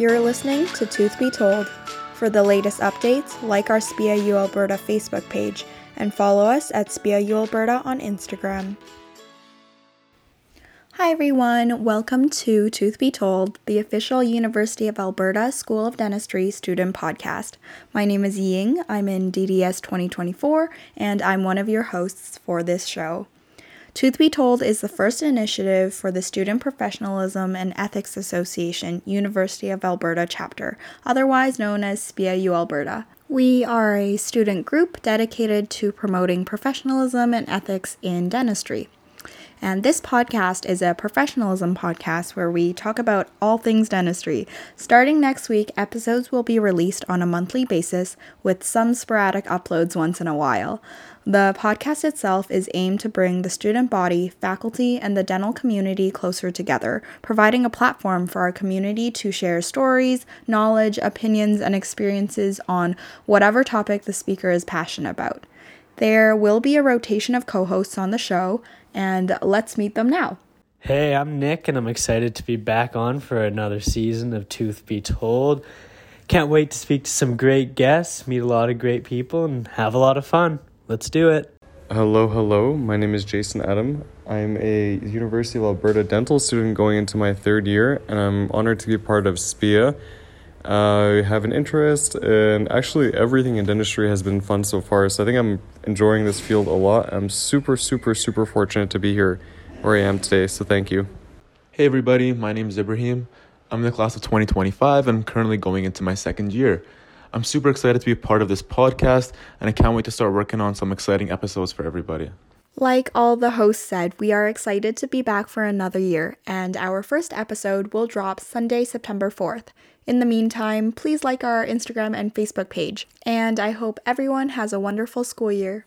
You're listening to Tooth Be Told. For the latest updates, like our SPEA U Alberta Facebook page and follow us at SPEA U Alberta on Instagram. Hi everyone, welcome to Tooth Be Told, the official University of Alberta School of Dentistry student podcast. My name is Ying, I'm in DDS 2024, and I'm one of your hosts for this show. Tooth Be Told is the first initiative for the Student Professionalism and Ethics Association University of Alberta chapter, otherwise known as SPEA Alberta. We are a student group dedicated to promoting professionalism and ethics in dentistry. And this podcast is a professionalism podcast where we talk about all things dentistry. Starting next week, episodes will be released on a monthly basis with some sporadic uploads once in a while. The podcast itself is aimed to bring the student body, faculty, and the dental community closer together, providing a platform for our community to share stories, knowledge, opinions, and experiences on whatever topic the speaker is passionate about. There will be a rotation of co hosts on the show, and let's meet them now. Hey, I'm Nick, and I'm excited to be back on for another season of Tooth Be Told. Can't wait to speak to some great guests, meet a lot of great people, and have a lot of fun. Let's do it. Hello, hello. My name is Jason Adam. I'm a University of Alberta dental student going into my third year, and I'm honored to be part of SPEA. I have an interest in actually everything in dentistry has been fun so far. So I think I'm enjoying this field a lot. I'm super, super, super fortunate to be here where I am today. So thank you. Hey everybody, my name is Ibrahim. I'm in the class of 2025 and I'm currently going into my second year. I'm super excited to be a part of this podcast and I can't wait to start working on some exciting episodes for everybody. Like all the hosts said, we are excited to be back for another year, and our first episode will drop Sunday, September 4th. In the meantime, please like our Instagram and Facebook page, and I hope everyone has a wonderful school year.